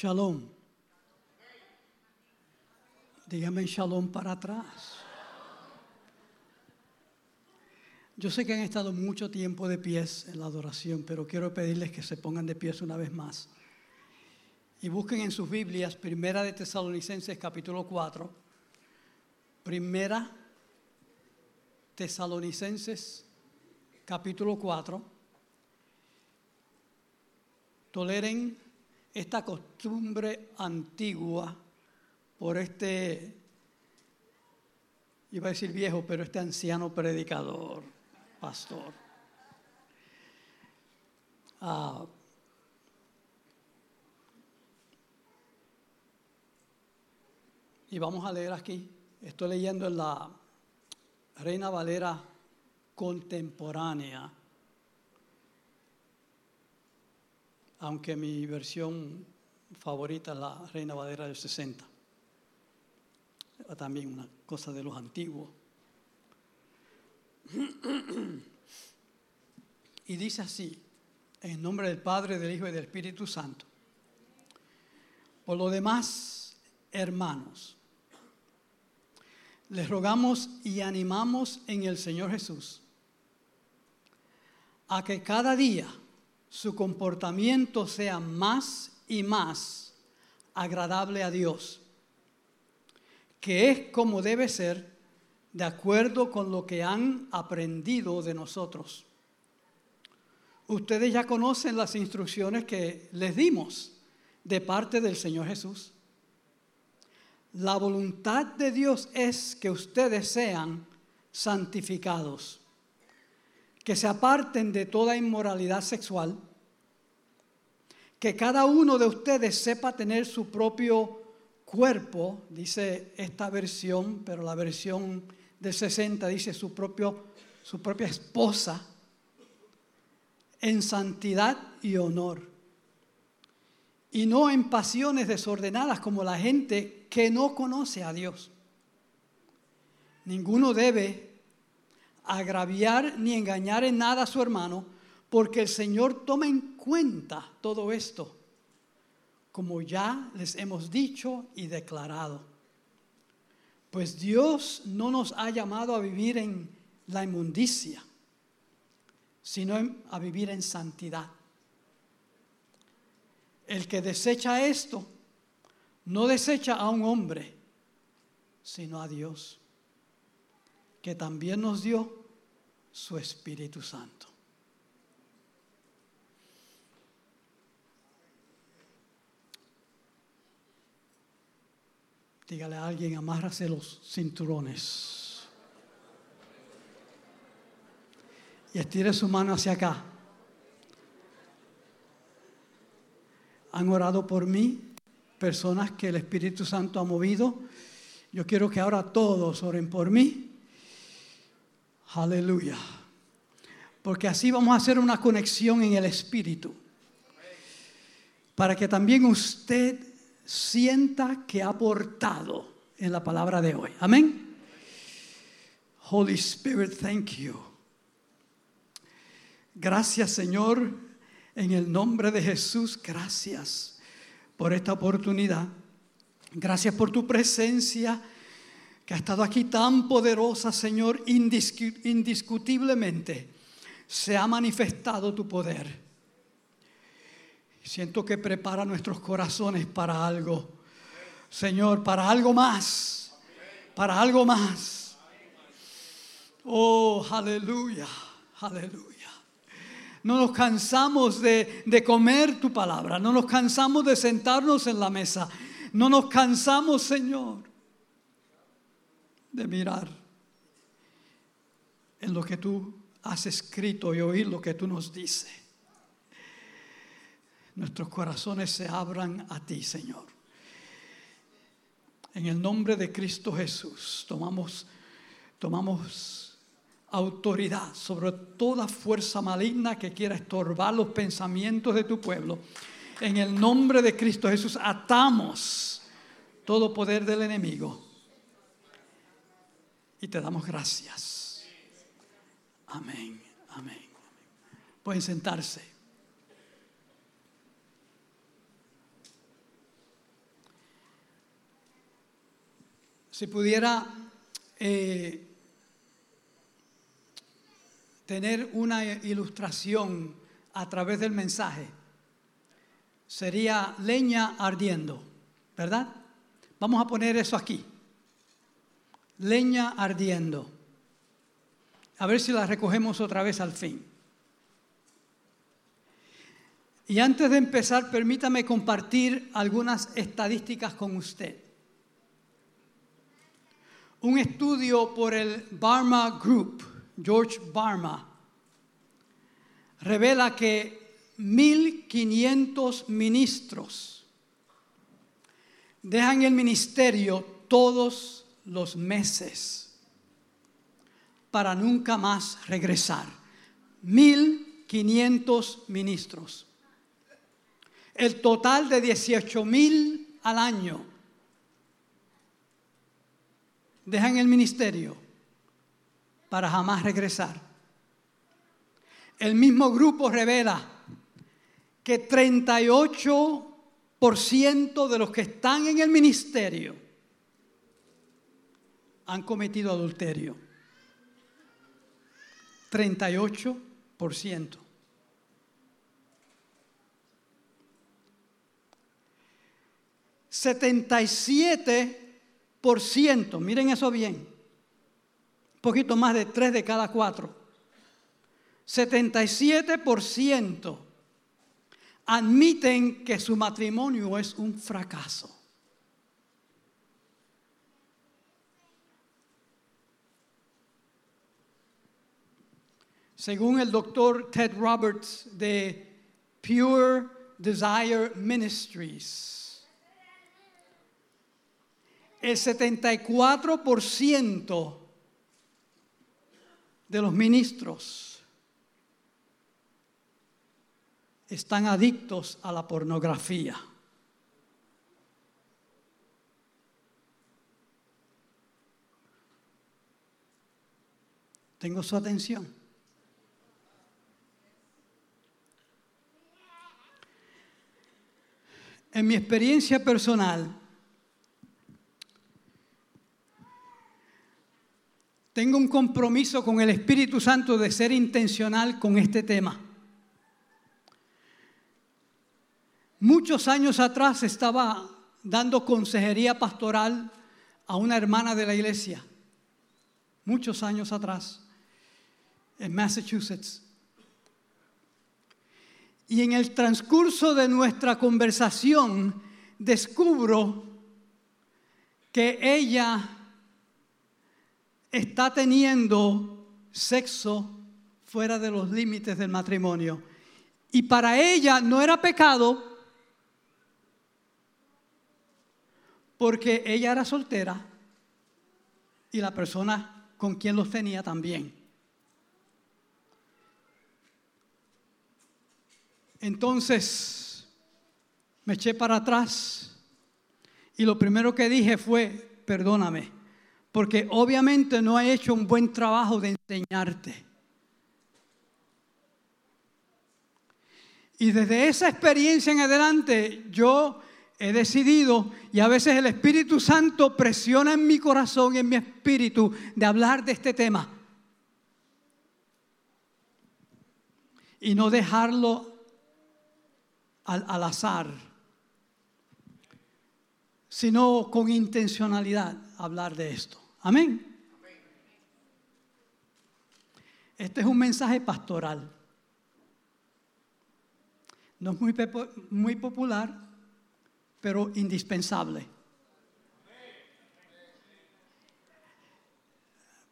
Shalom. Dígame shalom para atrás. Yo sé que han estado mucho tiempo de pies en la adoración, pero quiero pedirles que se pongan de pies una vez más. Y busquen en sus Biblias, Primera de Tesalonicenses capítulo 4. Primera Tesalonicenses capítulo 4. Toleren esta costumbre antigua por este, iba a decir viejo, pero este anciano predicador, pastor. Ah, y vamos a leer aquí, estoy leyendo en la Reina Valera contemporánea aunque mi versión favorita es la Reina Valera del 60. También una cosa de los antiguos. Y dice así, en nombre del Padre, del Hijo y del Espíritu Santo. Por lo demás, hermanos, les rogamos y animamos en el Señor Jesús a que cada día su comportamiento sea más y más agradable a Dios, que es como debe ser de acuerdo con lo que han aprendido de nosotros. Ustedes ya conocen las instrucciones que les dimos de parte del Señor Jesús. La voluntad de Dios es que ustedes sean santificados que se aparten de toda inmoralidad sexual, que cada uno de ustedes sepa tener su propio cuerpo, dice esta versión, pero la versión del 60 dice su, propio, su propia esposa, en santidad y honor, y no en pasiones desordenadas como la gente que no conoce a Dios. Ninguno debe agraviar ni engañar en nada a su hermano, porque el Señor toma en cuenta todo esto, como ya les hemos dicho y declarado. Pues Dios no nos ha llamado a vivir en la inmundicia, sino a vivir en santidad. El que desecha esto, no desecha a un hombre, sino a Dios que también nos dio su Espíritu Santo. Dígale a alguien, amárrase los cinturones. Y estire su mano hacia acá. Han orado por mí, personas que el Espíritu Santo ha movido. Yo quiero que ahora todos oren por mí Aleluya. Porque así vamos a hacer una conexión en el Espíritu. Para que también usted sienta que ha aportado en la palabra de hoy. Amén. Holy Spirit, thank you. Gracias Señor, en el nombre de Jesús, gracias por esta oportunidad. Gracias por tu presencia que ha estado aquí tan poderosa, Señor, indiscutiblemente se ha manifestado tu poder. Siento que prepara nuestros corazones para algo, Señor, para algo más, para algo más. Oh, aleluya, aleluya. No nos cansamos de, de, comer tu palabra, no nos cansamos de sentarnos en la mesa, no nos cansamos, Señor, de mirar en lo que tú has escrito y oír lo que tú nos dices. Nuestros corazones se abran a ti, Señor. En el nombre de Cristo Jesús tomamos, tomamos autoridad sobre toda fuerza maligna que quiera estorbar los pensamientos de tu pueblo. En el nombre de Cristo Jesús atamos todo poder del enemigo y te damos gracias. Amén, amén. Pueden sentarse. Si pudiera eh, tener una ilustración a través del mensaje, sería leña ardiendo, ¿verdad? Vamos a poner eso aquí. Leña ardiendo. A ver si la recogemos otra vez al fin. Y antes de empezar, permítame compartir algunas estadísticas con usted. Un estudio por el Barma Group, George Barma, revela que 1.500 ministros dejan el ministerio todos los meses para nunca más regresar. 1.500 ministros. El total de 18.000 al año dejan el ministerio para jamás regresar. El mismo grupo revela que 38% de los que están en el ministerio han cometido adulterio. 38%. ¿77%? miren eso bien, un poquito más de 3 de cada 4. 77% admiten que su matrimonio es un fracaso. Según el doctor Ted Roberts de Pure Desire Ministries, el 74% de los ministros están adictos a la pornografía. Tengo su atención. En mi experiencia personal, tengo un compromiso con el Espíritu Santo de ser intencional con este tema. Muchos años atrás estaba dando consejería pastoral a una hermana de la iglesia, muchos años atrás, en Massachusetts. Y en el transcurso de nuestra conversación descubro que ella está teniendo sexo fuera de los límites del matrimonio. Y para ella no era pecado porque ella era soltera y la persona con quien los tenía también. Entonces me eché para atrás y lo primero que dije fue, perdóname, porque obviamente no he hecho un buen trabajo de enseñarte. Y desde esa experiencia en adelante yo he decidido, y a veces el Espíritu Santo presiona en mi corazón y en mi espíritu de hablar de este tema. Y no dejarlo al, azar, sino con intencionalidad hablar de esto. Amén. Este es un mensaje pastoral. No es muy, muy popular, pero indispensable.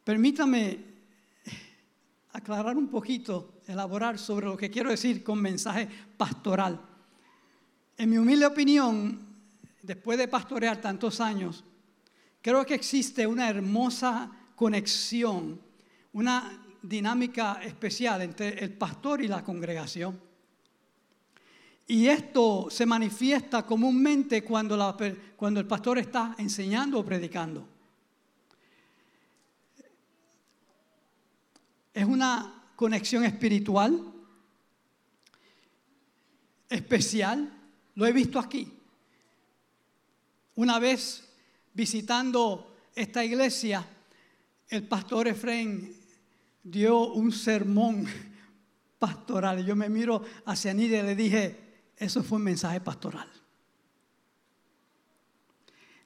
Permítame aclarar un poquito, elaborar sobre lo que quiero decir con mensaje pastoral. En mi humilde opinión, después de pastorear tantos años, creo que existe una hermosa conexión, una dinámica especial entre el pastor y la congregación. Y esto se manifiesta comúnmente cuando, el pastor está enseñando o predicando. Es una conexión espiritual, especial, lo he visto aquí. Una vez visitando esta iglesia, el pastor Efraín dio un sermón pastoral. Yo me miro hacia Nidia y le dije, eso fue un mensaje pastoral.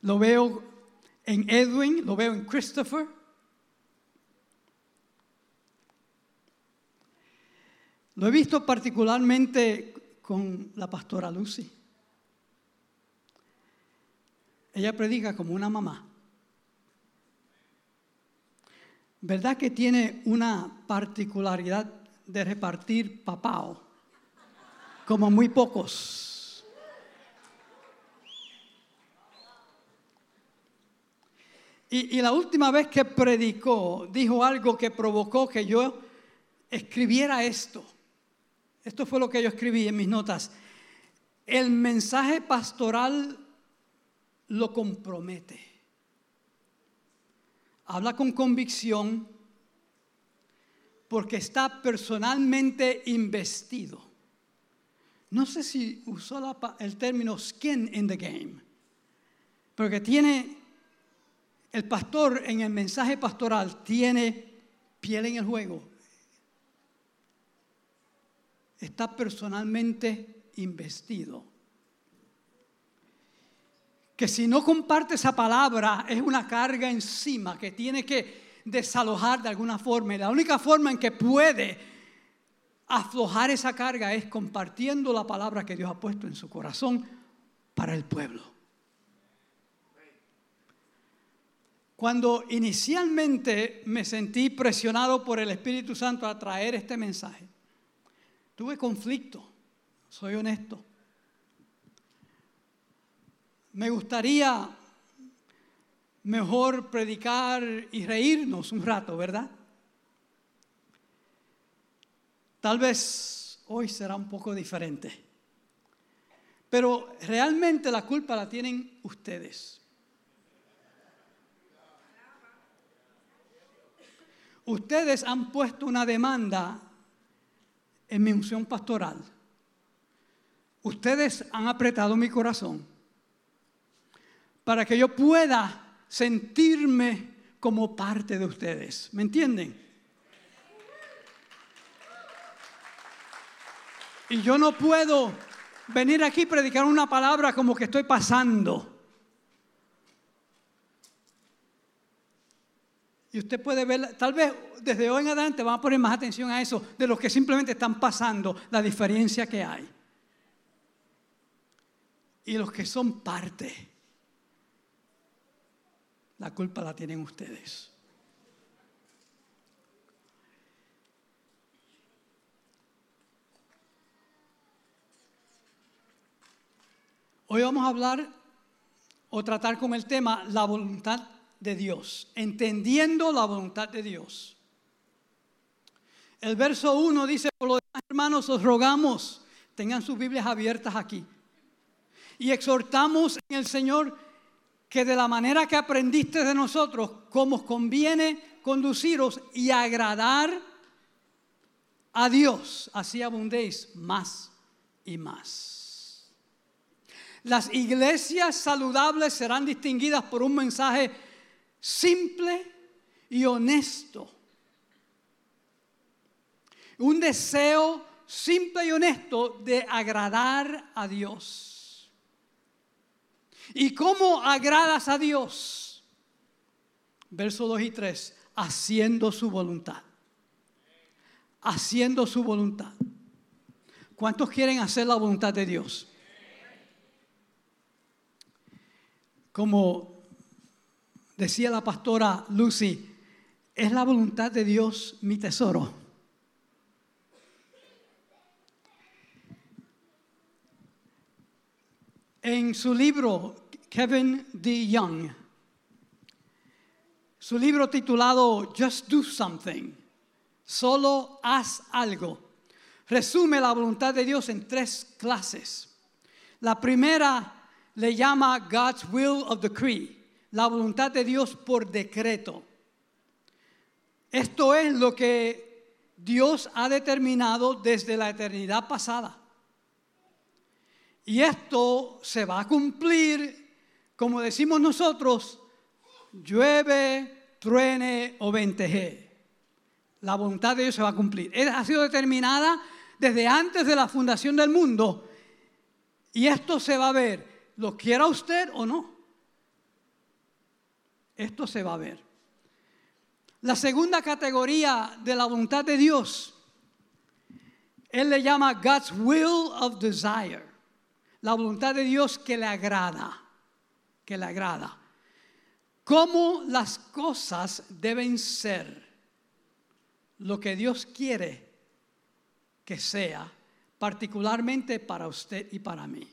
Lo veo en Edwin, lo veo en Christopher. Lo he visto particularmente con la pastora Lucy. Ella predica como una mamá. ¿Verdad que tiene una particularidad de repartir papao? Como muy pocos. Y, y, la última vez que predicó, dijo algo que provocó que yo escribiera esto. Esto fue lo que yo escribí en mis notas. El mensaje pastoral lo compromete. Habla con convicción porque está personalmente investido. No sé si usó el término skin in the game, porque tiene, el pastor en el mensaje pastoral tiene piel en el juego. Está personalmente investido que si no comparte esa palabra es una carga encima que tiene que desalojar de alguna forma. Y la única forma en que puede aflojar esa carga es compartiendo la palabra que Dios ha puesto en su corazón para el pueblo. Cuando inicialmente me sentí presionado por el Espíritu Santo a traer este mensaje, tuve conflicto, soy honesto. Me gustaría mejor predicar y reírnos un rato, ¿verdad? Tal vez hoy será un poco diferente. Pero realmente la culpa la tienen ustedes. Ustedes han puesto una demanda en mi unción pastoral. Ustedes han apretado mi corazón para que yo pueda sentirme como parte de ustedes. ¿Me entienden? Y yo no puedo venir aquí y predicar una palabra como que estoy pasando. Y usted puede ver, tal vez desde hoy en adelante van a poner más atención a eso, de los que simplemente están pasando, la diferencia que hay. Y los que son parte. La culpa la tienen ustedes. Hoy vamos a hablar o tratar con el tema la voluntad de Dios, entendiendo la voluntad de Dios. El verso 1 dice, por lo demás hermanos, os rogamos, tengan sus Biblias abiertas aquí, y exhortamos en el Señor que de la manera que aprendiste de nosotros, cómo conviene conduciros y agradar a Dios, así abundéis más y más. Las iglesias saludables serán distinguidas por un mensaje simple y honesto. Un deseo simple y honesto de agradar a Dios. ¿Y cómo agradas a Dios? Verso 2 y 3, haciendo su voluntad. Haciendo su voluntad. ¿Cuántos quieren hacer la voluntad de Dios? Como decía la pastora Lucy, es la voluntad de Dios mi tesoro. En su libro, Kevin D. Young, su libro titulado Just Do Something, solo haz algo, resume la voluntad de Dios en tres clases. La primera le llama God's Will of Decree, la voluntad de Dios por decreto. Esto es lo que Dios ha determinado desde la eternidad pasada. Y esto se va a cumplir, como decimos nosotros, llueve, truene o venteje. La voluntad de Dios se va a cumplir. Ha sido determinada desde antes de la fundación del mundo. Y esto se va a ver, lo quiera usted o no. Esto se va a ver. La segunda categoría de la voluntad de Dios, él le llama God's will of desire. La voluntad de Dios que le agrada, que le agrada. Cómo las cosas deben ser lo que Dios quiere que sea, particularmente para usted y para mí.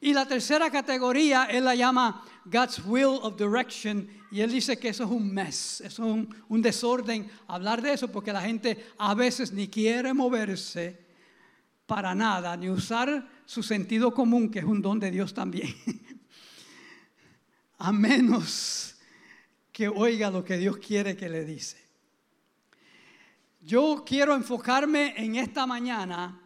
Y la tercera categoría, él la llama God's Will of Direction, y él dice que eso es un mess, es un, un desorden hablar de eso, porque la gente a veces ni quiere moverse para nada, ni usar su sentido común, que es un don de Dios también, a menos que oiga lo que Dios quiere que le dice. Yo quiero enfocarme en esta mañana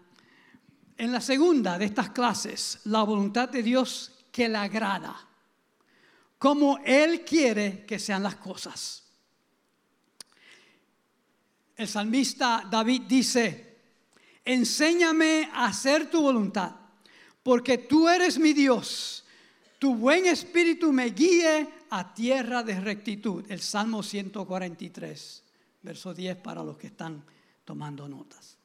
en la segunda de estas clases, la voluntad de Dios que le agrada, como Él quiere que sean las cosas. El salmista David dice, enséñame a hacer tu voluntad, porque tú eres mi Dios, tu buen espíritu me guíe a tierra de rectitud. El Salmo 143, verso 10 para los que están tomando notas.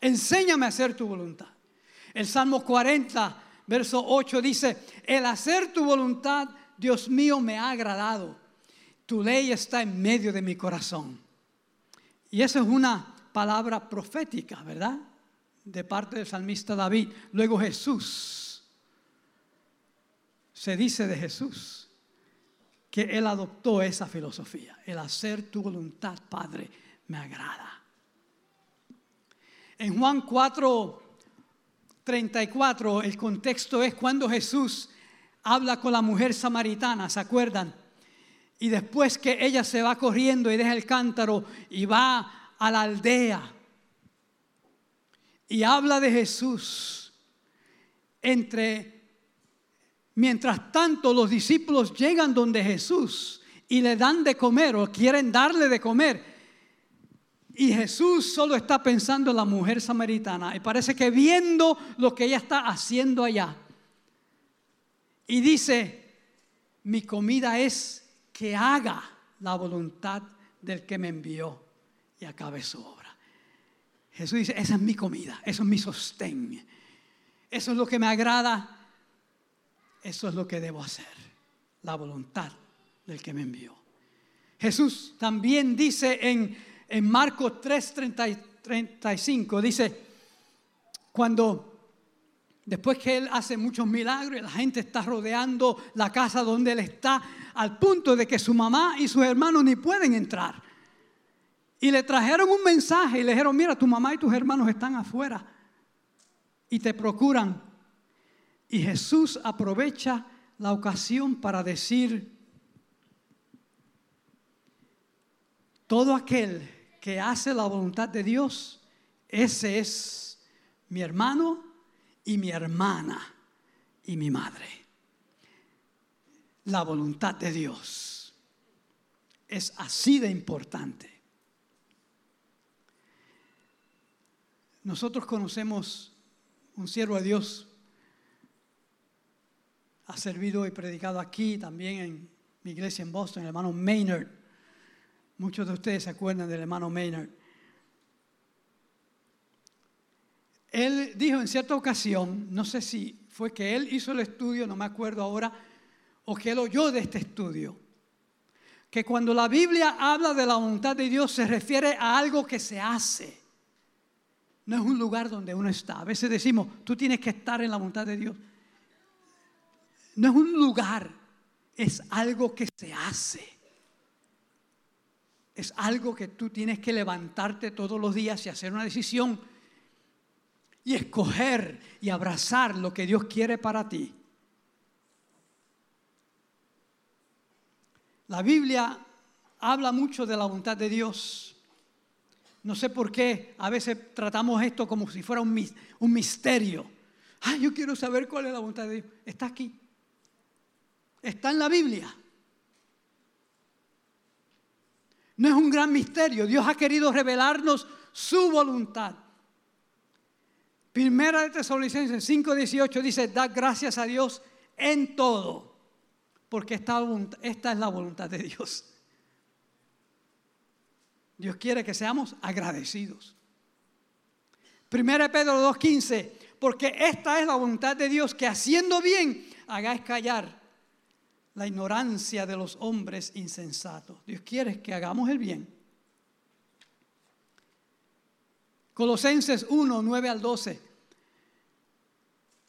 Enséñame a hacer tu voluntad. El Salmo 40, verso 8 dice, el hacer tu voluntad, Dios mío, me ha agradado. Tu ley está en medio de mi corazón. Y esa es una palabra profética, ¿verdad? De parte del salmista David. Luego Jesús. Se dice de Jesús que él adoptó esa filosofía. El hacer tu voluntad, Padre, me agrada. En Juan 4, 34, el contexto es cuando Jesús habla con la mujer samaritana, ¿se acuerdan? Y después que ella se va corriendo y deja el cántaro y va a la aldea y habla de Jesús. Entre mientras tanto los discípulos llegan donde Jesús y le dan de comer o quieren darle de comer. Y Jesús solo está pensando en la mujer samaritana. Y parece que viendo lo que ella está haciendo allá. Y dice, mi comida es que haga la voluntad del que me envió y acabe su obra. Jesús dice, esa es mi comida, eso es mi sostén. Eso es lo que me agrada, eso es lo que debo hacer. La voluntad del que me envió. Jesús también dice en en Marcos 3, 35, dice, cuando después que él hace muchos milagros y la gente está rodeando la casa donde él está, al punto de que su mamá y sus hermanos ni pueden entrar. Y le trajeron un mensaje y le dijeron, mira, tu mamá y tus hermanos están afuera y te procuran. Y Jesús aprovecha la ocasión para decir, todo aquel que hace la voluntad de Dios, ese es mi hermano y mi hermana y mi madre. La voluntad de Dios es así de importante. Nosotros conocemos un siervo de Dios, ha servido y predicado aquí, también en mi iglesia en Boston, el hermano Maynard. Muchos de ustedes se acuerdan del hermano Maynard. Él dijo en cierta ocasión, no sé si fue que él hizo el estudio, no me acuerdo ahora, o que él oyó de este estudio, que cuando la Biblia habla de la voluntad de Dios se refiere a algo que se hace. No es un lugar donde uno está. A veces decimos, tú tienes que estar en la voluntad de Dios. No es un lugar, es algo que se hace es algo que tú tienes que levantarte todos los días y hacer una decisión y escoger y abrazar lo que Dios quiere para ti. La Biblia habla mucho de la voluntad de Dios. No sé por qué a veces tratamos esto como si fuera un, misterio. Ay, yo quiero saber cuál es la voluntad de Dios. Está aquí. Está en la Biblia. No es un gran misterio. Dios ha querido revelarnos su voluntad. Primera de Tesalonicenses 5:18 dice, da gracias a Dios en todo, porque esta es la voluntad de Dios. Dios quiere que seamos agradecidos. Primera Pedro 2:15, porque esta es la voluntad de Dios, que haciendo bien hagáis callar la ignorancia de los hombres insensatos. Dios quiere que hagamos el bien. Colosenses 1, 9 al 12.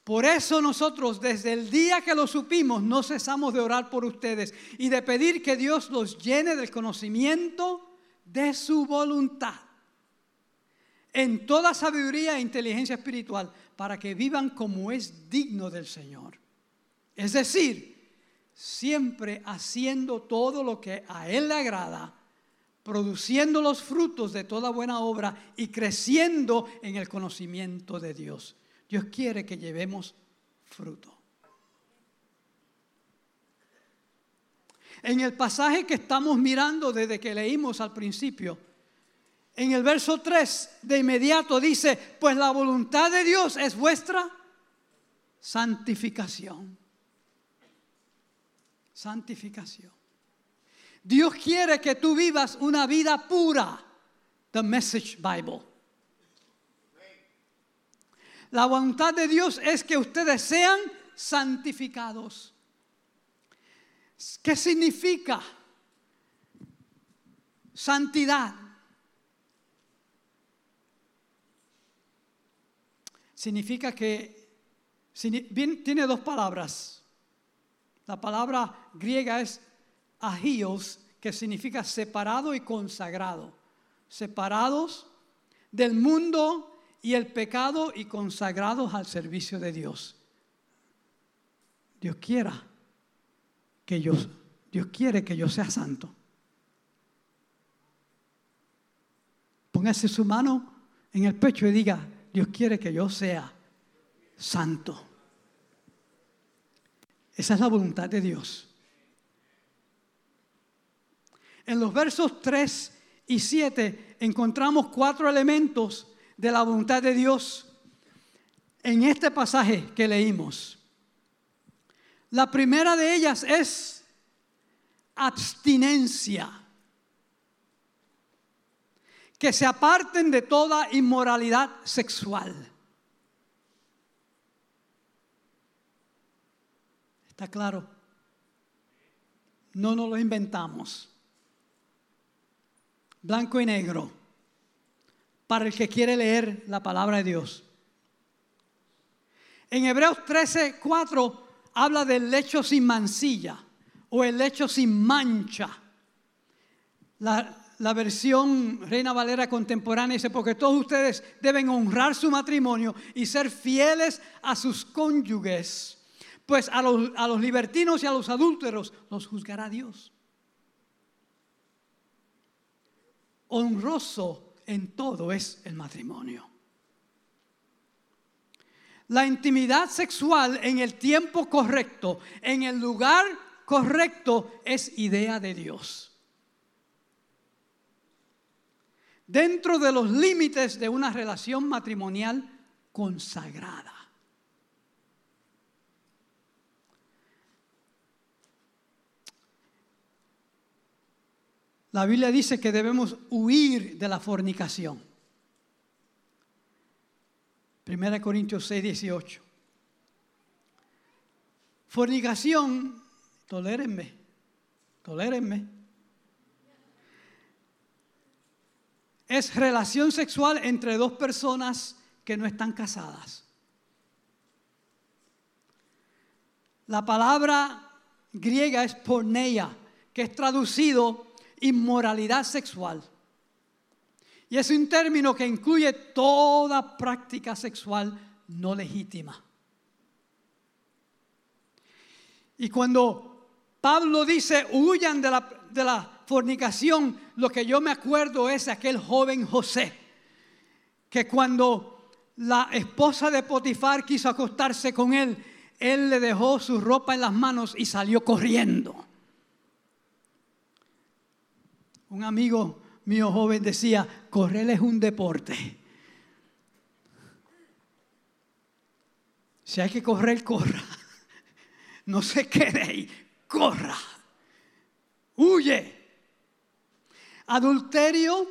Por eso nosotros desde el día que lo supimos no cesamos de orar por ustedes y de pedir que Dios los llene del conocimiento de su voluntad en toda sabiduría e inteligencia espiritual para que vivan como es digno del Señor. Es decir, siempre haciendo todo lo que a Él le agrada, produciendo los frutos de toda buena obra y creciendo en el conocimiento de Dios. Dios quiere que llevemos fruto. En el pasaje que estamos mirando desde que leímos al principio, en el verso 3 de inmediato dice, pues la voluntad de Dios es vuestra santificación santificación. Dios quiere que tú vivas una vida pura. The Message Bible. La voluntad de Dios es que ustedes sean santificados. ¿Qué significa santidad? Significa que tiene dos palabras la palabra griega es agios, que significa separado y consagrado. Separados del mundo y el pecado y consagrados al servicio de Dios. Dios quiera que yo, Dios quiere que yo sea santo. Póngase su mano en el pecho y diga, Dios quiere que yo sea santo. Esa es la voluntad de Dios. En los versos 3 y 7 encontramos cuatro elementos de la voluntad de Dios en este pasaje que leímos. La primera de ellas es abstinencia. Que se aparten de toda inmoralidad sexual. ¿Está claro? No nos lo inventamos. Blanco y negro. Para el que quiere leer la palabra de Dios. En Hebreos 13, 4 habla del lecho sin mancilla o el lecho sin mancha. La, la, versión Reina Valera contemporánea dice, porque todos ustedes deben honrar su matrimonio y ser fieles a sus cónyuges pues a los, libertinos y a los adúlteros los juzgará Dios. Honroso en todo es el matrimonio. La intimidad sexual en el tiempo correcto, en el lugar correcto, es idea de Dios. Dentro de los límites de una relación matrimonial consagrada. La Biblia dice que debemos huir de la fornicación. 1 Corintios 6, 18. Fornicación, tolérenme, tolérenme. Es relación sexual entre dos personas que no están casadas. La palabra griega es porneia, que es traducido inmoralidad sexual. Y es un término que incluye toda práctica sexual no legítima. Y cuando Pablo dice, huyan de la, de la fornicación, lo que yo me acuerdo es aquel joven José, que cuando la esposa de Potifar quiso acostarse con él, él le dejó su ropa en las manos y salió corriendo. Un amigo mío joven decía, correr es un deporte. Si hay que correr, corra. No se quede ahí, corra. Huye. Adulterio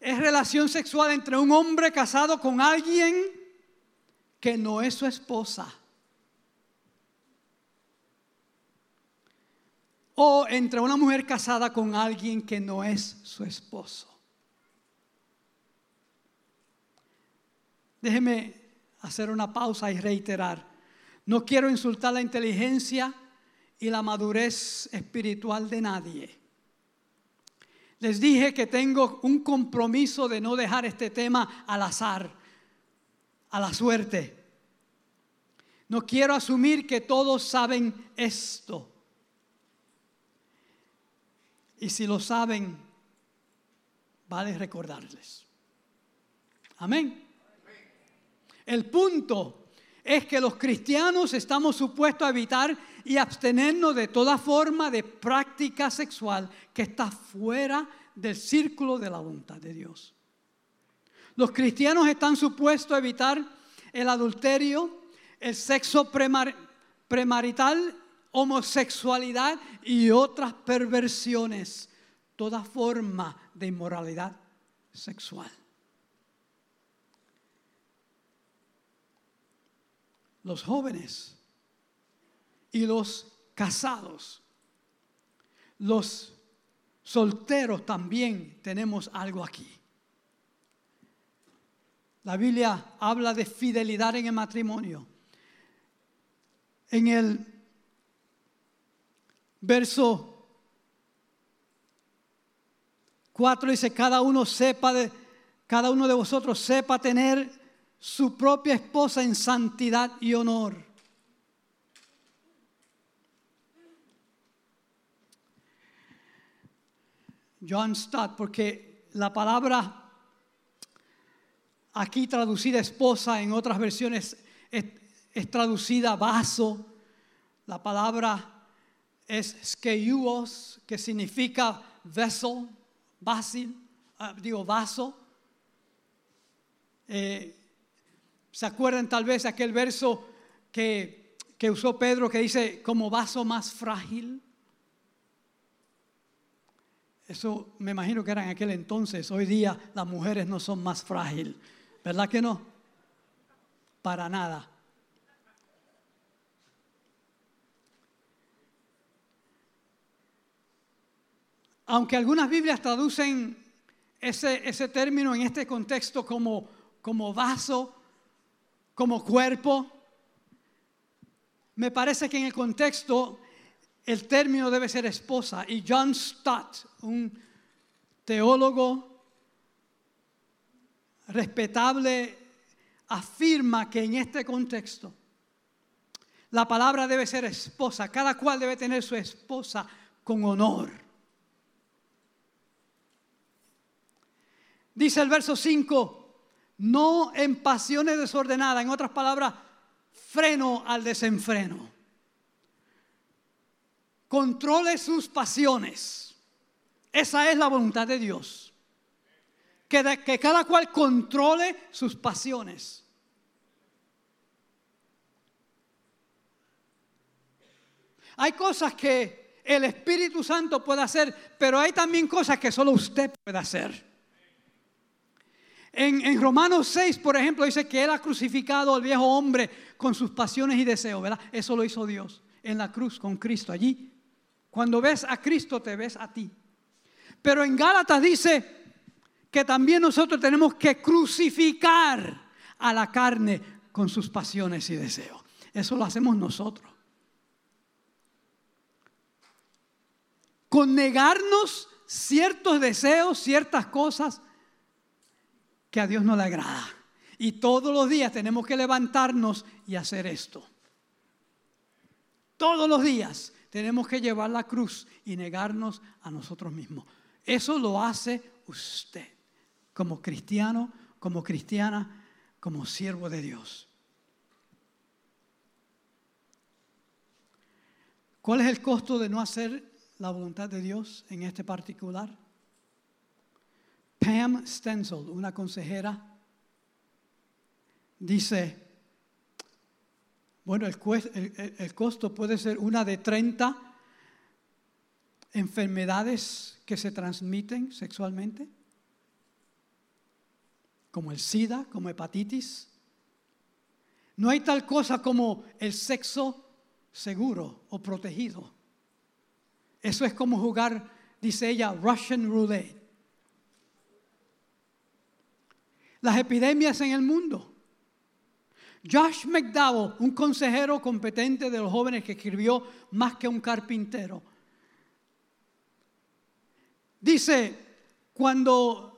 es relación sexual entre un hombre casado con alguien que no es su esposa. O entre una mujer casada con alguien que no es su esposo. Déjeme hacer una pausa y reiterar. No quiero insultar la inteligencia y la madurez espiritual de nadie. Les dije que tengo un compromiso de no dejar este tema al azar, a la suerte. No quiero asumir que todos saben esto. Y si lo saben, vale recordarles. Amén. El punto es que los cristianos estamos supuestos a evitar y abstenernos de toda forma de práctica sexual que está fuera del círculo de la voluntad de Dios. Los cristianos están supuestos a evitar el adulterio, el sexo premarital, homosexualidad y otras perversiones, toda forma de inmoralidad sexual. Los jóvenes y los casados, los solteros también tenemos algo aquí. La Biblia habla de fidelidad en el matrimonio. En el verso 4 dice, cada uno sepa de, cada uno de vosotros sepa tener su propia esposa en santidad y honor John Stott, porque la palabra aquí traducida esposa, en otras versiones es, traducida vaso. La palabra es skeuos, que significa vessel, basil, ah, digo vaso. Eh, ¿Se acuerdan tal vez aquel verso que, que usó Pedro que dice como vaso más frágil? Eso me imagino que era en aquel entonces. Hoy día las mujeres no son más frágiles. ¿Verdad que no? Para nada. Aunque algunas Biblias traducen ese, ese término en este contexto como, como vaso, como cuerpo, me parece que en el contexto el término debe ser esposa. Y John Stott, un teólogo respetable, afirma que en este contexto la palabra debe ser esposa. Cada cual debe tener su esposa con honor. Dice el verso 5, no en pasiones desordenadas, en otras palabras, freno al desenfreno controle sus pasiones. Esa es la voluntad de Dios. Que, que cada cual controle sus pasiones. Hay cosas que el Espíritu Santo puede hacer, pero hay también cosas que solo usted puede hacer. En, Romanos 6, por ejemplo, dice que Él ha crucificado al viejo hombre con sus pasiones y deseos, ¿verdad? Eso lo hizo Dios en la cruz con Cristo allí. Cuando ves a Cristo te ves a ti. Pero en Gálatas dice que también nosotros tenemos que crucificar a la carne con sus pasiones y deseos. Eso lo hacemos nosotros. Con negarnos ciertos deseos, ciertas cosas que a Dios no le agrada. Y todos los días tenemos que levantarnos y hacer esto. Todos los días tenemos que llevar la cruz y negarnos a nosotros mismos. Eso lo hace usted como cristiano, como cristiana, como siervo de Dios. ¿Cuál es el costo de no hacer la voluntad de Dios en este particular? Pam Stenzel, una consejera, dice, bueno, el, costo puede ser una de 30 enfermedades que se transmiten sexualmente, como el SIDA, como hepatitis. No hay tal cosa como el sexo seguro o protegido. Eso es como jugar, dice ella, Russian roulette. Las epidemias en el mundo. Josh McDowell, un consejero competente de los jóvenes que escribió más que un carpintero, dice, cuando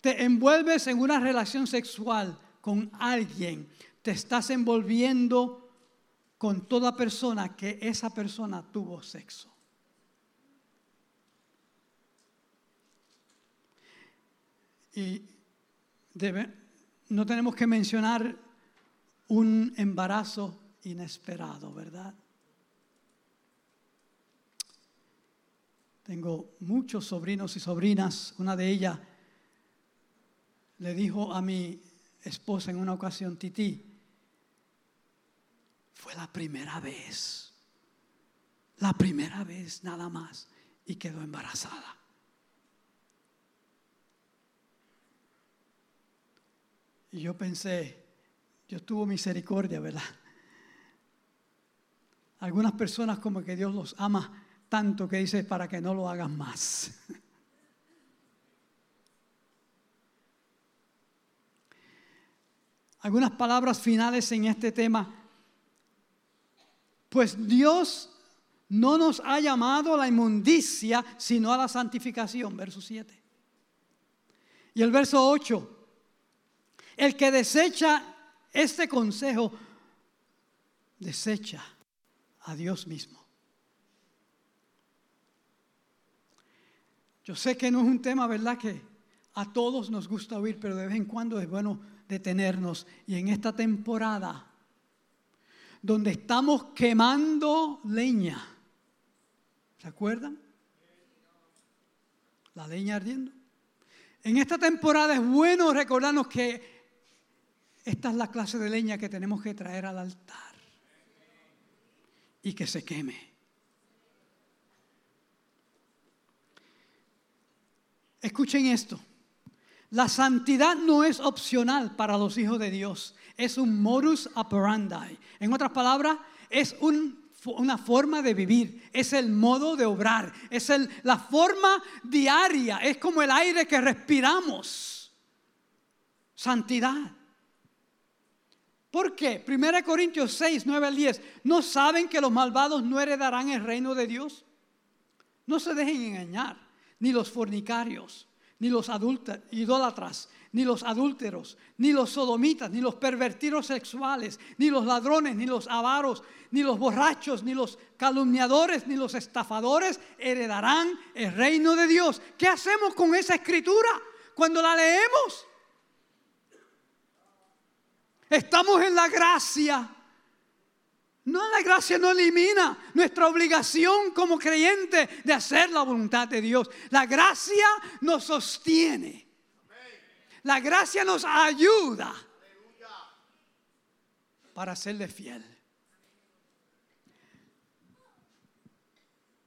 te envuelves en una relación sexual con alguien, te estás envolviendo con toda persona que esa persona tuvo sexo. Y no tenemos que mencionar un embarazo inesperado, ¿verdad? Tengo muchos sobrinos y sobrinas. Una de ellas le dijo a mi esposa en una ocasión, Titi, fue la primera vez. La primera vez nada más. Y quedó embarazada. Y yo pensé, Dios tuvo misericordia, ¿verdad? Algunas personas como que Dios los ama tanto que dice para que no lo hagan más. Algunas palabras finales en este tema pues Dios no nos ha llamado a la inmundicia, sino a la santificación. Verso 7. Y el verso 8. El que desecha este consejo, desecha a Dios mismo. Yo sé que no es un tema, ¿verdad? Que a todos nos gusta oír, pero de vez en cuando es bueno detenernos. Y en esta temporada donde estamos quemando leña. ¿Se acuerdan? La leña ardiendo. En esta temporada es bueno recordarnos que esta es la clase de leña que tenemos que traer al altar y que se queme. Escuchen esto. La santidad no es opcional para los hijos de Dios es un modus operandi. En otras palabras, es una forma de vivir, es el modo de obrar, es la forma diaria, es como el aire que respiramos. Santidad. ¿Por qué? 1 Corintios 6, 9 al 10. ¿No saben que los malvados no heredarán el reino de Dios? No se dejen engañar, ni los fornicarios, ni los idólatras, ni los adúlteros, ni los sodomitas, ni los pervertidos sexuales, ni los ladrones, ni los avaros, ni los borrachos, ni los calumniadores, ni los estafadores heredarán el reino de Dios. ¿Qué hacemos con esa escritura cuando la leemos? Estamos en la gracia. No, la gracia no elimina nuestra obligación como creyente de hacer la voluntad de Dios. La gracia nos sostiene. La gracia nos ayuda para serle fiel.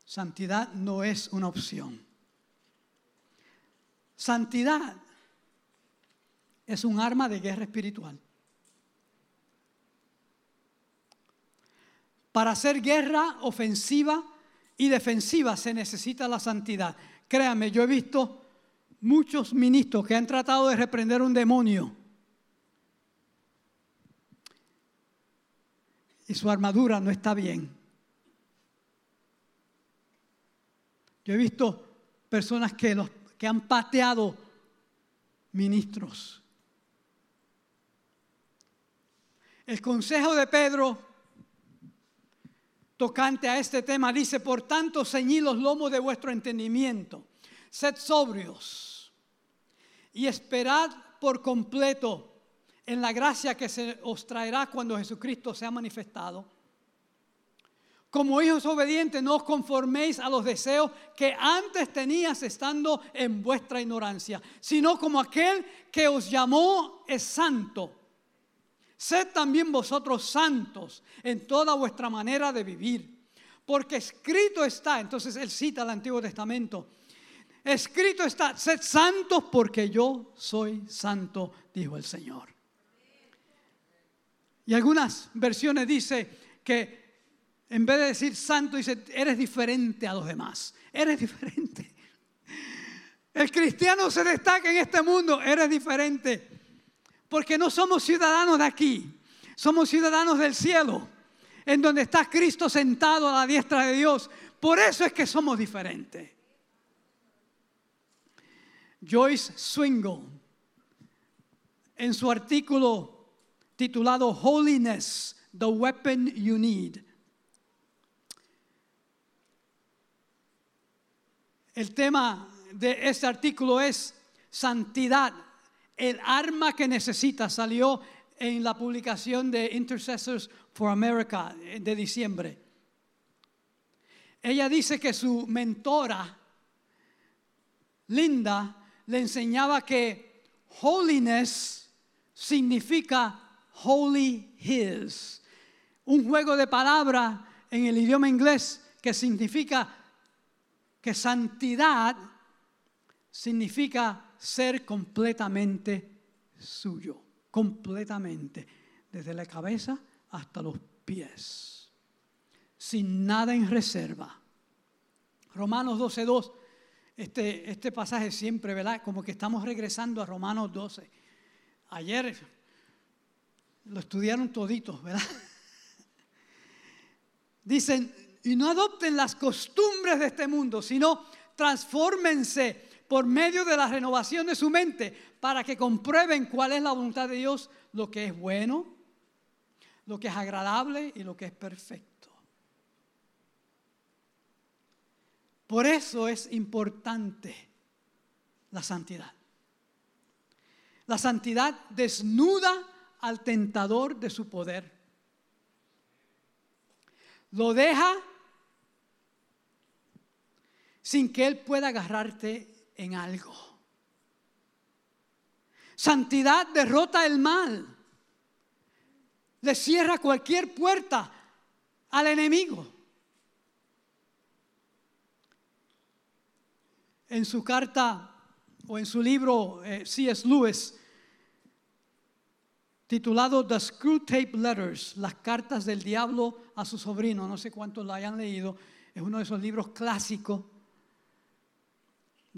Santidad no es una opción. Santidad es un arma de guerra espiritual. Para hacer guerra ofensiva y defensiva se necesita la santidad. Créame, yo he visto muchos ministros que han tratado de reprender un demonio y su armadura no está bien. Yo he visto personas que, que han pateado ministros. El consejo de Pedro tocante a este tema dice, por tanto, ceñid los lomos de vuestro entendimiento sed sobrios y esperad por completo en la gracia que se os traerá cuando Jesucristo sea manifestado. Como hijos obedientes, no os conforméis a los deseos que antes tenías estando en vuestra ignorancia, sino como aquel que os llamó es santo. Sed también vosotros santos en toda vuestra manera de vivir. Porque escrito está, entonces él cita el Antiguo Testamento, escrito está, sed santos porque yo soy santo, dijo el Señor. Y algunas versiones dice que en vez de decir santo, dice, eres diferente a los demás. Eres diferente. El cristiano se destaca en este mundo, eres diferente. Porque no somos ciudadanos de aquí, somos ciudadanos del cielo, en donde está Cristo sentado a la diestra de Dios. Por eso es que somos diferentes. Joyce Swingle, en su artículo titulado Holiness, the Weapon You Need, El tema de este artículo es santidad, el arma que necesita. Salió en la publicación de Intercessors for America de diciembre. Ella dice que su mentora, Linda, le enseñaba que holiness significa holy his. Un juego de palabras en el idioma inglés que significa que santidad significa ser completamente suyo, completamente, desde la cabeza hasta los pies, sin nada en reserva. Romanos 12.2, este, este pasaje siempre, ¿verdad? Como que estamos regresando a Romanos 12. Ayer lo estudiaron toditos, ¿verdad? Dicen, y no adopten las costumbres de este mundo, sino transfórmense por medio de la renovación de su mente para que comprueben cuál es la voluntad de Dios, lo que es bueno, lo que es agradable y lo que es perfecto. Por eso es importante la santidad. La santidad desnuda al tentador de su poder. Lo deja sin que Él pueda agarrarte en algo. Santidad derrota el mal. Le cierra cualquier puerta al enemigo. En su carta o en su libro, eh, C.S. Lewis, titulado The Screw Tape Letters, las cartas del diablo a su sobrino, no sé cuántos la hayan leído, es uno de esos libros clásicos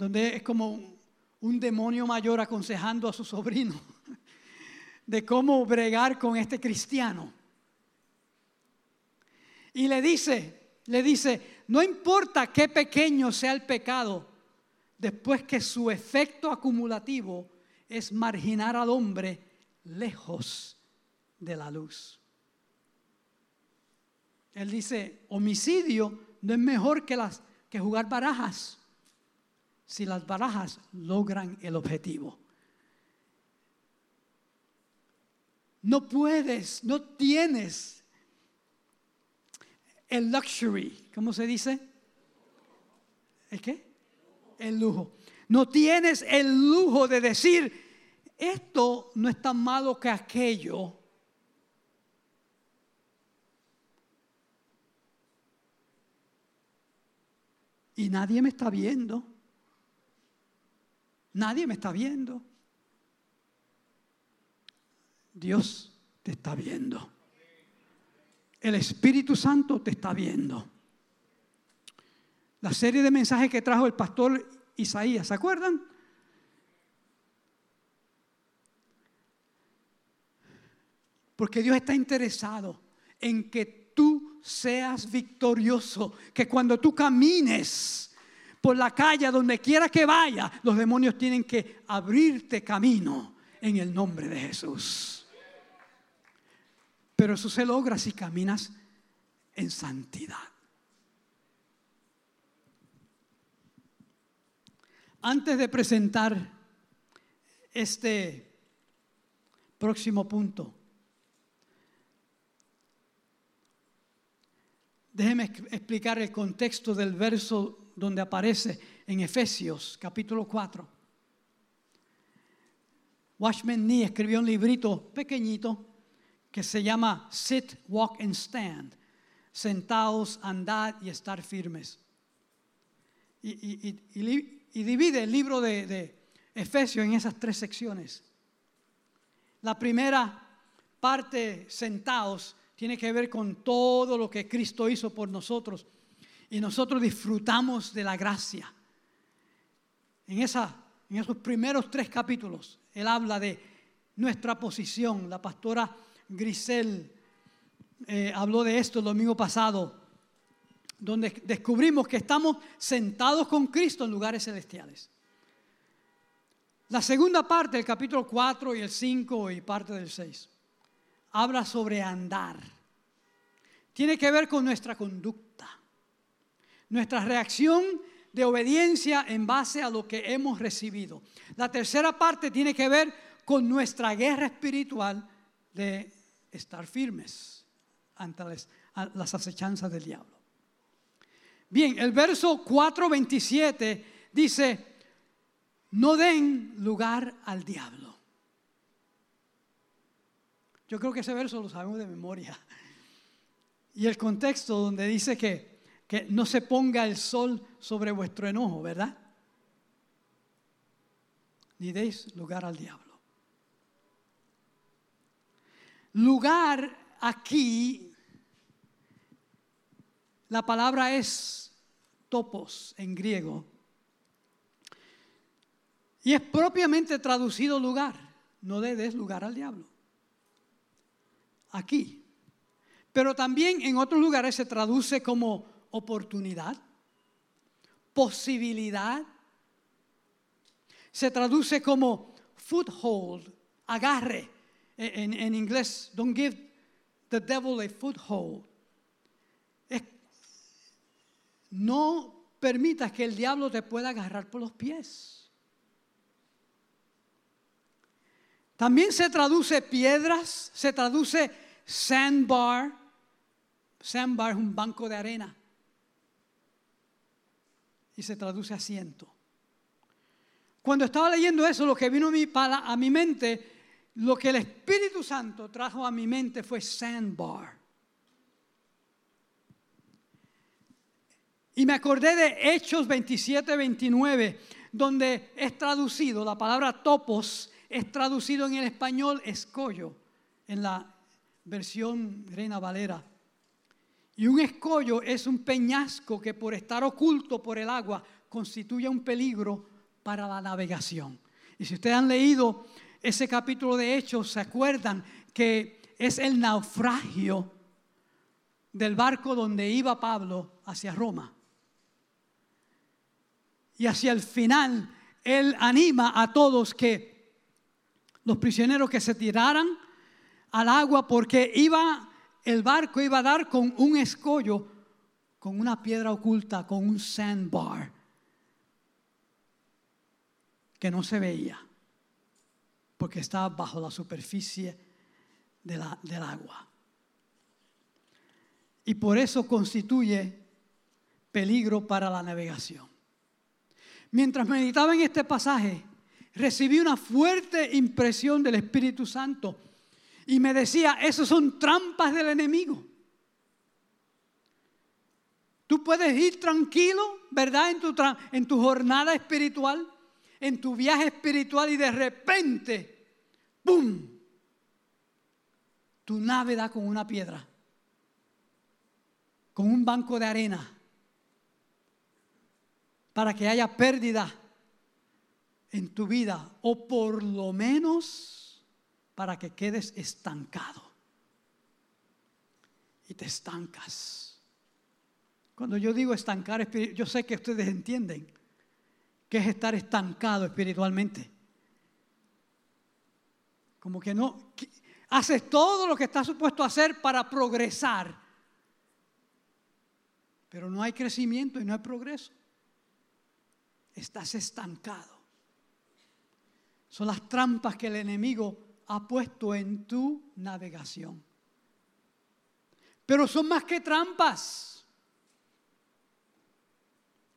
donde es como un demonio mayor aconsejando a su sobrino de cómo bregar con este cristiano. Y le dice, le dice, no importa qué pequeño sea el pecado, después que su efecto acumulativo es marginar al hombre lejos de la luz. Él dice, homicidio no es mejor que, las, que jugar barajas si las barajas logran el objetivo. No puedes, no tienes el luxury, ¿cómo se dice? ¿El qué? El lujo. No tienes el lujo de decir, esto no es tan malo que aquello. Y nadie me está viendo. Nadie me está viendo. Dios te está viendo. El Espíritu Santo te está viendo. La serie de mensajes que trajo el pastor Isaías, ¿se acuerdan? Porque Dios está interesado en que tú seas victorioso, que cuando tú camines, por la calle, donde quiera que vaya, los demonios tienen que abrirte camino en el nombre de Jesús. Pero eso se logra si caminas en santidad. Antes de presentar este próximo punto, Déjeme explicar el contexto del verso donde aparece en Efesios capítulo 4. Watchman Nee escribió un librito pequeñito que se llama Sit, Walk and Stand. Sentados, andar y estar firmes. Y, divide el libro de, de Efesios en esas tres secciones. La primera parte, sentados, tiene que ver con todo lo que Cristo hizo por nosotros. Y nosotros disfrutamos de la gracia. En, esa, en esos primeros tres capítulos, Él habla de nuestra posición. La pastora Grisel eh, habló de esto el domingo pasado, donde descubrimos que estamos sentados con Cristo en lugares celestiales. La segunda parte, el capítulo 4 y el 5 y parte del 6 habla sobre andar. Tiene que ver con nuestra conducta, nuestra reacción de obediencia en base a lo que hemos recibido. La tercera parte tiene que ver con nuestra guerra espiritual de estar firmes ante las, acechanzas del diablo. Bien, el verso 4.27 dice, no den lugar al diablo. Yo creo que ese verso lo sabemos de memoria. Y el contexto donde dice que, que no se ponga el sol sobre vuestro enojo, ¿verdad? Ni deis lugar al diablo. Lugar aquí, la palabra es topos en griego. Y es propiamente traducido lugar. No des lugar al diablo aquí. Pero también en otros lugares se traduce como oportunidad, posibilidad. Se traduce como foothold, agarre. E, en, inglés, don't give the devil a foothold. no permitas que el diablo te pueda agarrar por los pies. También se traduce piedras, se traduce sandbar. Sandbar es un banco de arena. Y se traduce asiento. Cuando estaba leyendo eso, lo que vino a mi, a mi mente, lo que el Espíritu Santo trajo a mi mente fue sandbar. Y me acordé de Hechos 27, 29, donde es traducido la palabra topos es traducido en el español escollo, en la versión Reina Valera. Y un escollo es un peñasco que por estar oculto por el agua constituye un peligro para la navegación. Y si ustedes han leído ese capítulo de Hechos, se acuerdan que es el naufragio del barco donde iba Pablo hacia Roma. Y hacia el final, él anima a todos que los prisioneros que se tiraran al agua porque iba el barco iba a dar con un escollo, con una piedra oculta, con un sandbar que no se veía porque estaba bajo la superficie del agua. Y por eso constituye peligro para la navegación. Mientras meditaba en este pasaje, recibí una fuerte impresión del Espíritu Santo y me decía, esos son trampas del enemigo. Tú puedes ir tranquilo, ¿verdad? En tu, en tu jornada espiritual, en tu viaje espiritual y de repente, ¡pum! Tu nave da con una piedra, con un banco de arena, para que haya pérdida en tu vida o por lo menos para que quedes estancado y te estancas. Cuando yo digo estancar, yo sé que ustedes entienden que es estar estancado espiritualmente. Como que no, haces todo lo que estás supuesto a hacer para progresar, pero no hay crecimiento y no hay progreso. Estás estancado. Son las trampas que el enemigo ha puesto en tu navegación. Pero son más que trampas.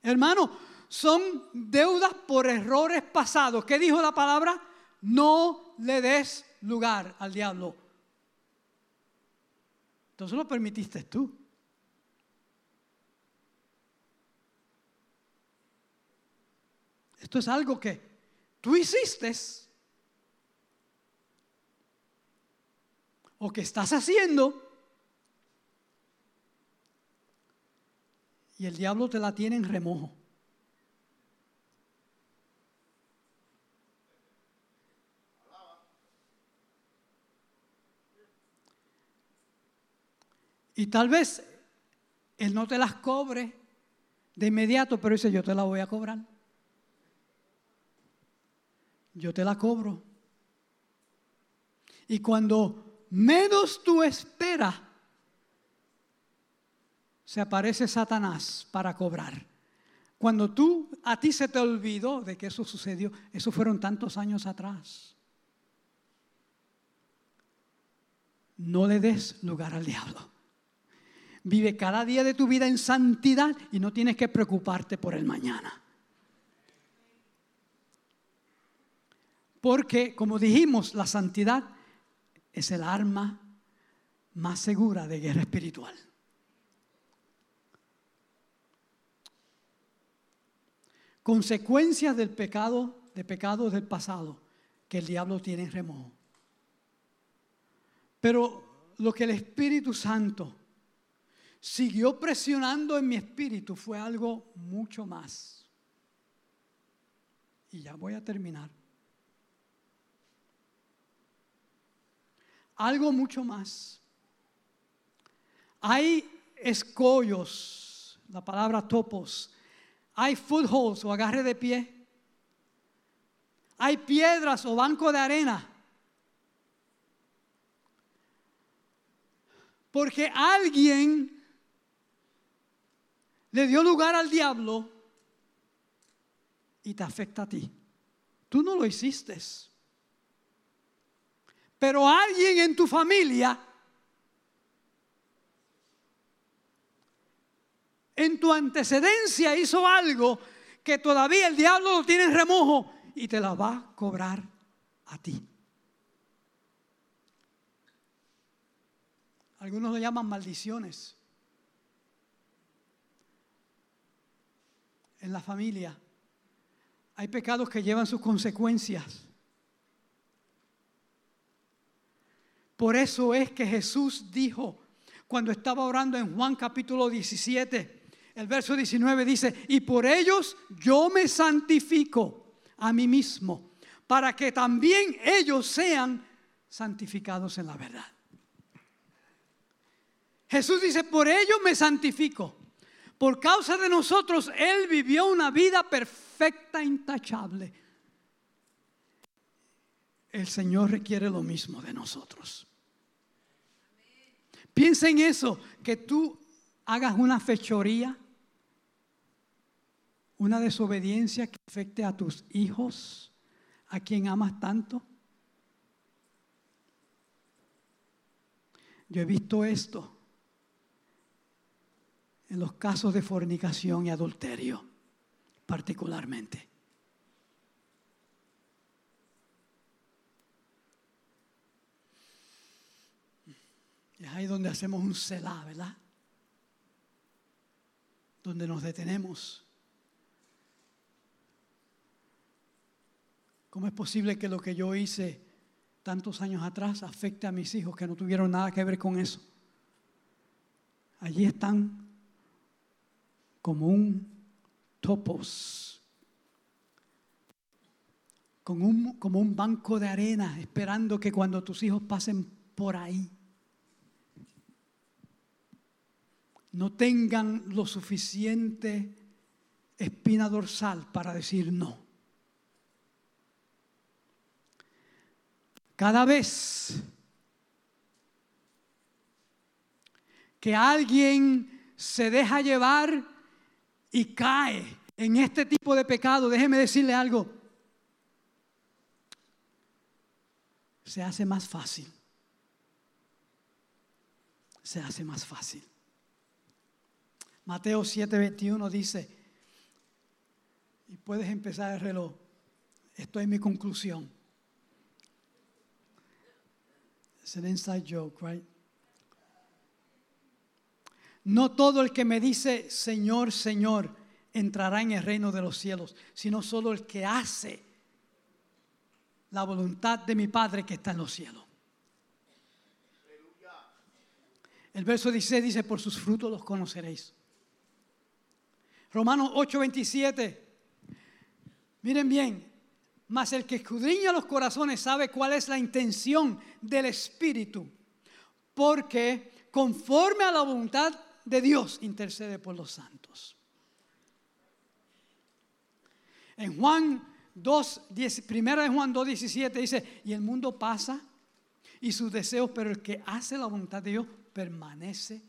Hermano, son deudas por errores pasados. ¿Qué dijo la palabra? No le des lugar al diablo. Entonces lo permitiste tú. Esto es algo que tú hiciste o que estás haciendo y el diablo te la tiene en remojo. Y tal vez él no te las cobre de inmediato, pero dice, yo te la voy a cobrar yo te la cobro. Y cuando menos tú esperas, se aparece Satanás para cobrar. Cuando tú, a ti se te olvidó de que eso sucedió, eso fueron tantos años atrás. No le des lugar al diablo. Vive cada día de tu vida en santidad y no tienes que preocuparte por el mañana. Porque, como dijimos, la santidad es el arma más segura de guerra espiritual. Consecuencias del pecado, de pecados del pasado que el diablo tiene en remojo. Pero lo que el Espíritu Santo siguió presionando en mi espíritu fue algo mucho más. Y ya voy a terminar. Algo mucho más. Hay escollos, la palabra topos, hay footholds o agarre de pie, hay piedras o banco de arena. Porque alguien le dio lugar al diablo y te afecta a ti. Tú no lo hiciste pero alguien en tu familia, en tu antecedencia hizo algo que todavía el diablo lo tiene en remojo y te la va a cobrar a ti. Algunos lo llaman maldiciones. En la familia hay pecados que llevan sus consecuencias. Por eso es que Jesús dijo, cuando estaba orando en Juan capítulo 17, el verso 19 dice, y por ellos yo me santifico a mí mismo, para que también ellos sean santificados en la verdad. Jesús dice, por ellos me santifico. Por causa de nosotros, Él vivió una vida perfecta, intachable. El Señor requiere lo mismo de nosotros. Piensa en eso, que tú hagas una fechoría, una desobediencia que afecte a tus hijos, a quien amas tanto. Yo he visto esto en los casos de fornicación y adulterio, particularmente. Es ahí donde hacemos un celá, ¿verdad? Donde nos detenemos. ¿Cómo es posible que lo que yo hice tantos años atrás afecte a mis hijos que no tuvieron nada que ver con eso? Allí están como un topos, un, como un banco de arena, esperando que cuando tus hijos pasen por ahí, no tengan lo suficiente espina dorsal para decir no. Cada vez que alguien se deja llevar y cae en este tipo de pecado, déjeme decirle algo, se hace más fácil. Se hace más fácil. Mateo 7:21 dice, Y puedes empezar el reloj. Esto es mi conclusión. Es an inside joke, right? No todo el que me dice Señor, Señor entrará en el reino de los cielos, sino solo el que hace la voluntad de mi Padre que está en los cielos. El verso 16 dice, por sus frutos los conoceréis. Romanos 8:27. Miren bien, mas el que escudriña los corazones sabe cuál es la intención del Espíritu, porque conforme a la voluntad de Dios intercede por los santos. En Juan 2, primera de Juan 2, 17 dice, y el mundo pasa y sus deseos, pero el que hace la voluntad de Dios permanece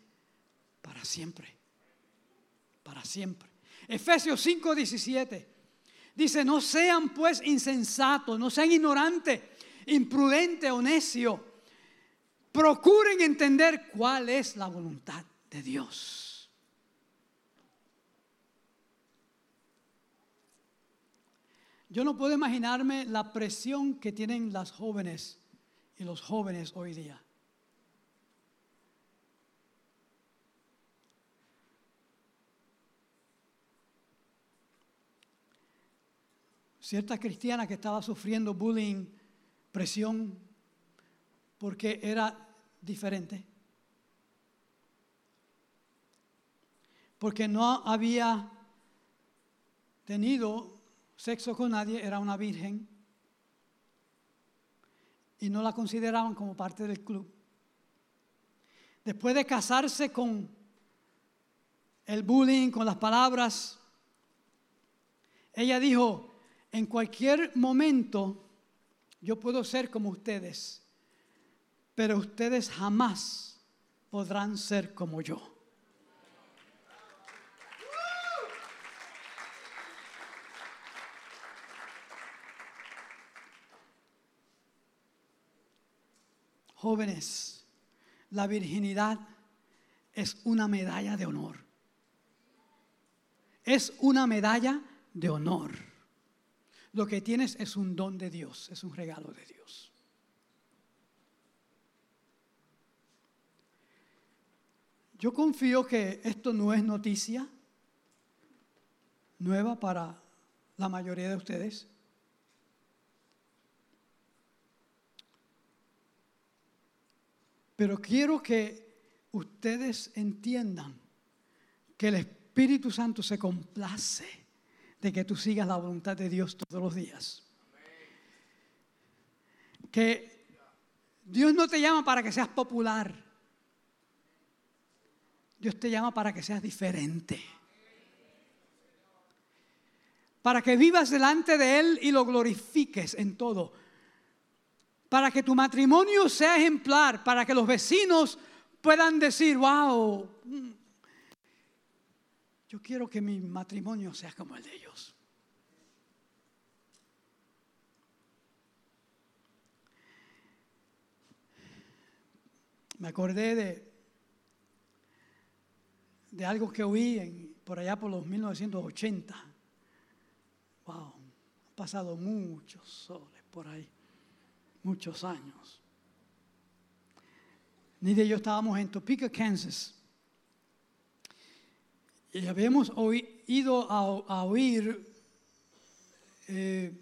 para siempre. Para siempre. Efesios 5, 17 dice, no sean pues insensatos, no sean ignorantes, imprudentes o necios. Procuren entender cuál es la voluntad de Dios. Yo no puedo imaginarme la presión que tienen las jóvenes y los jóvenes hoy día. Cierta cristiana que estaba sufriendo bullying, presión, porque era diferente. Porque no había tenido sexo con nadie, era una virgen y no la consideraban como parte del club. Después de casarse con el bullying, con las palabras, ella dijo, en cualquier momento yo puedo ser como ustedes, pero ustedes jamás podrán ser como yo. Jóvenes, la virginidad es una medalla de honor. Es una medalla de honor. Lo que tienes es un don de Dios, es un regalo de Dios. Yo confío que esto no es noticia nueva para la mayoría de ustedes. Pero quiero que ustedes entiendan que el Espíritu Santo se complace de que tú sigas la voluntad de Dios todos los días. Que Dios no te llama para que seas popular. Dios te llama para que seas diferente. Para que vivas delante de Él y lo glorifiques en todo para que tu matrimonio sea ejemplar, para que los vecinos puedan decir, wow, yo quiero que mi matrimonio sea como el de ellos. Me acordé de, de algo que oí por allá por los 1980. Wow, han pasado muchos soles por ahí muchos años. Nidia y yo estábamos en Topeka, Kansas. Y habíamos ido a, oír eh,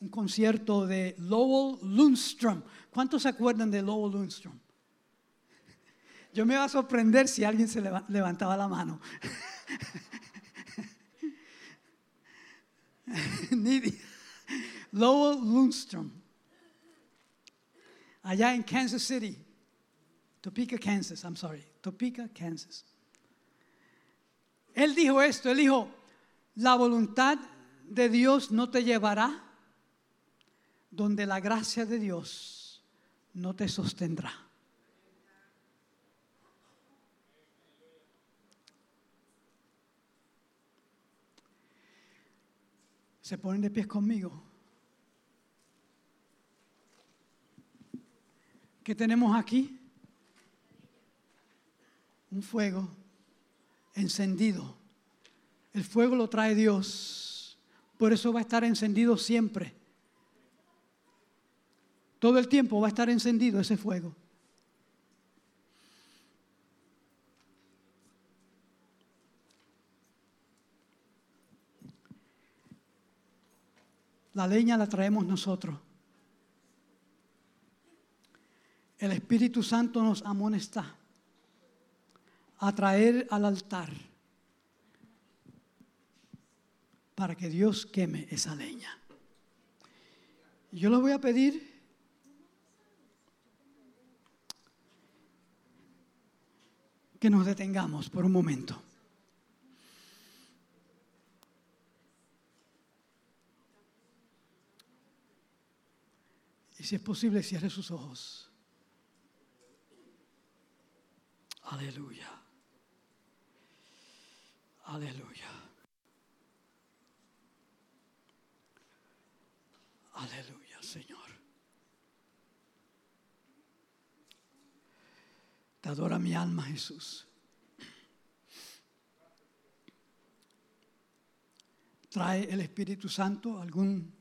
un concierto de Lowell Lundstrom. ¿Cuántos se acuerdan de Lowell Lundstrom? Yo me iba a sorprender si alguien se levantaba la mano. Lowell Lundstrom allá en Kansas City, Topeka, Kansas, I'm sorry, Topeka, Kansas. Él dijo esto, él dijo, la voluntad de Dios no te llevará donde la gracia de Dios no te sostendrá. Se ponen de pies conmigo. ¿Qué tenemos aquí? Un fuego encendido. El fuego lo trae Dios Por eso va a estar encendido siempre. Todo el tiempo va a estar encendido ese fuego. La leña la traemos nosotros. El Espíritu Santo nos amonesta a traer al altar para que Dios queme esa leña. Yo les voy a pedir que nos detengamos por un momento. Y si es posible, cierre sus ojos. Aleluya. Aleluya. Aleluya, Señor. Te adora mi alma, Jesús. ¿Trae el Espíritu Santo algún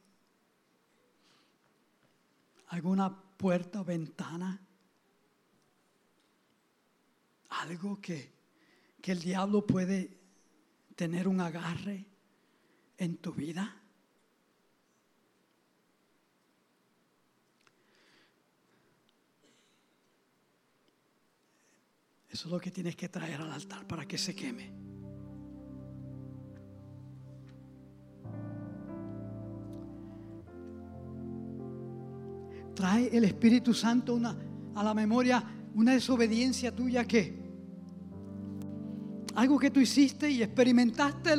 alguna puerta ventana, algo que, que el diablo puede tener un agarre en tu vida. Eso es lo que tienes que traer al altar para que se queme. trae el Espíritu Santo a la memoria una desobediencia tuya que algo que tú hiciste y experimentaste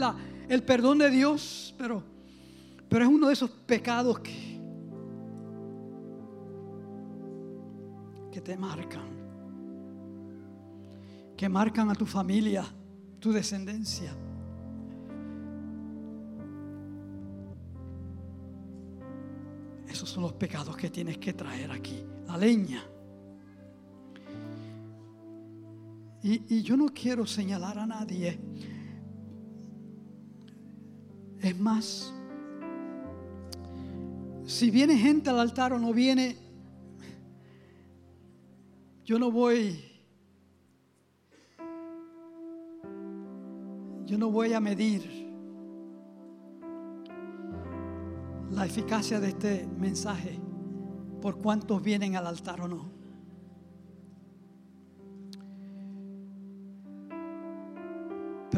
el perdón de Dios, pero, pero es uno de esos pecados que, que te marcan, que marcan a tu familia, tu descendencia. Esos son los pecados que tienes que traer aquí. La leña. Y, yo no quiero señalar a nadie. Es más, si viene gente al altar o no viene, yo no voy, yo no voy a medir la eficacia de este mensaje por cuántos vienen al altar o no.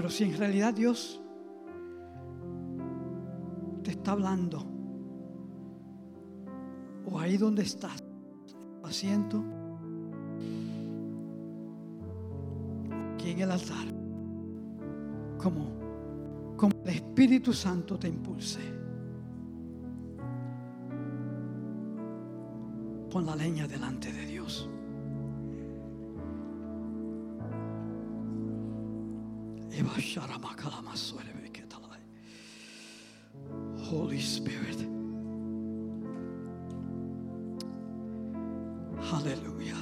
Pero si en realidad Dios te está hablando, o ahí donde estás, asiento, aquí en el altar, como, como el Espíritu Santo te impulse. Pon la leña delante de Dios. Holy Spirit. Aleluya.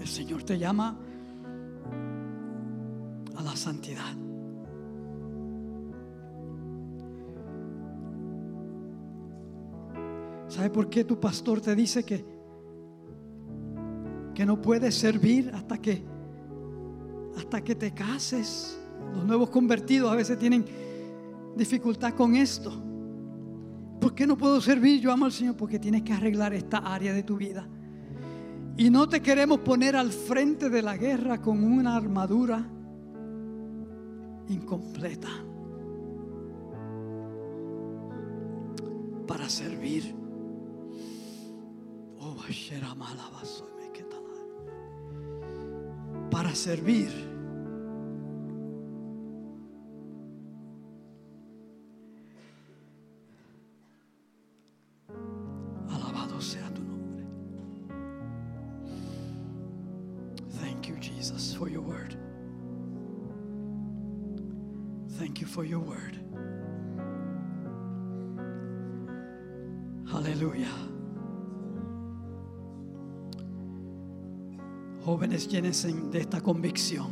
El Señor te llama a la santidad. ¿Sabe por qué tu pastor te dice que, que no puedes servir hasta que, hasta que te cases? Los nuevos convertidos a veces tienen dificultad con esto. ¿Por qué no puedo servir? Yo amo al Señor porque tienes que arreglar esta área de tu vida. Y no te queremos poner al frente de la guerra con una armadura incompleta para servir. Para servir. Llénense de esta convicción.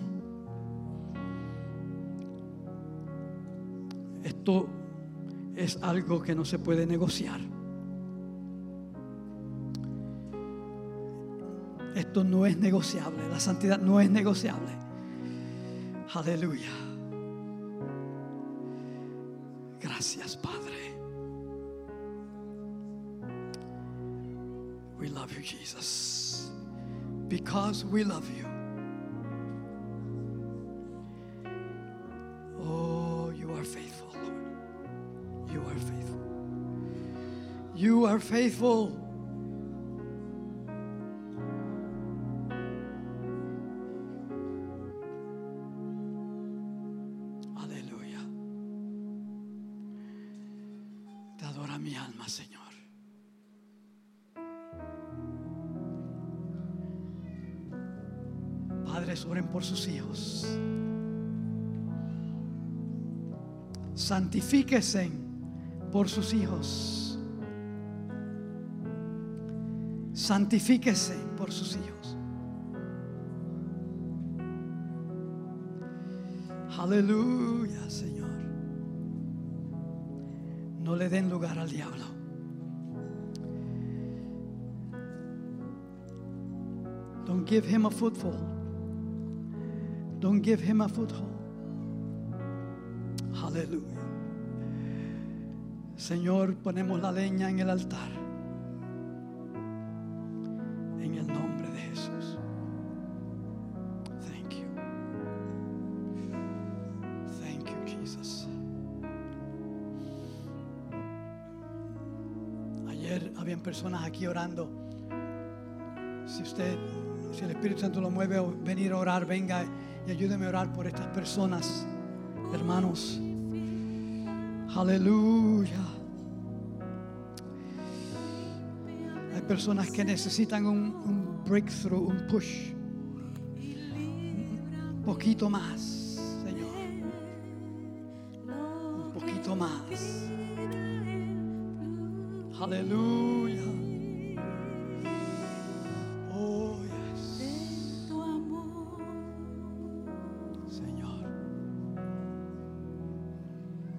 Esto es algo que no se puede negociar. Esto no es negociable. La santidad no es negociable. Aleluya. Gracias, Padre. We love you, Jesus. Because we love you. Oh, you are faithful, Lord. You are faithful. You are faithful. Por sus hijos. Santifíquese por sus hijos. Santifíquese por sus hijos. Aleluya, Señor. No le den lugar al diablo. Don't give him a foothold. Don't give him a foothold. Aleluya. Señor, ponemos la leña en el altar. En el nombre de Jesús. Thank you. Thank you, Jesus. Ayer habían personas aquí orando. Si usted, si el Espíritu Santo lo mueve a venir a orar, venga y ayúdeme a orar por estas personas, hermanos. Aleluya. Hay personas que necesitan un, un breakthrough, un push. Un poquito más, Señor. Un poquito más. Aleluya.